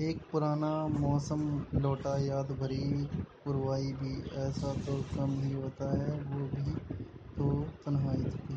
एक पुराना मौसम लौटा, याद भरी पुरवाई भी। ऐसा तो कम ही होता है, वो भी तो तन्हाई थी।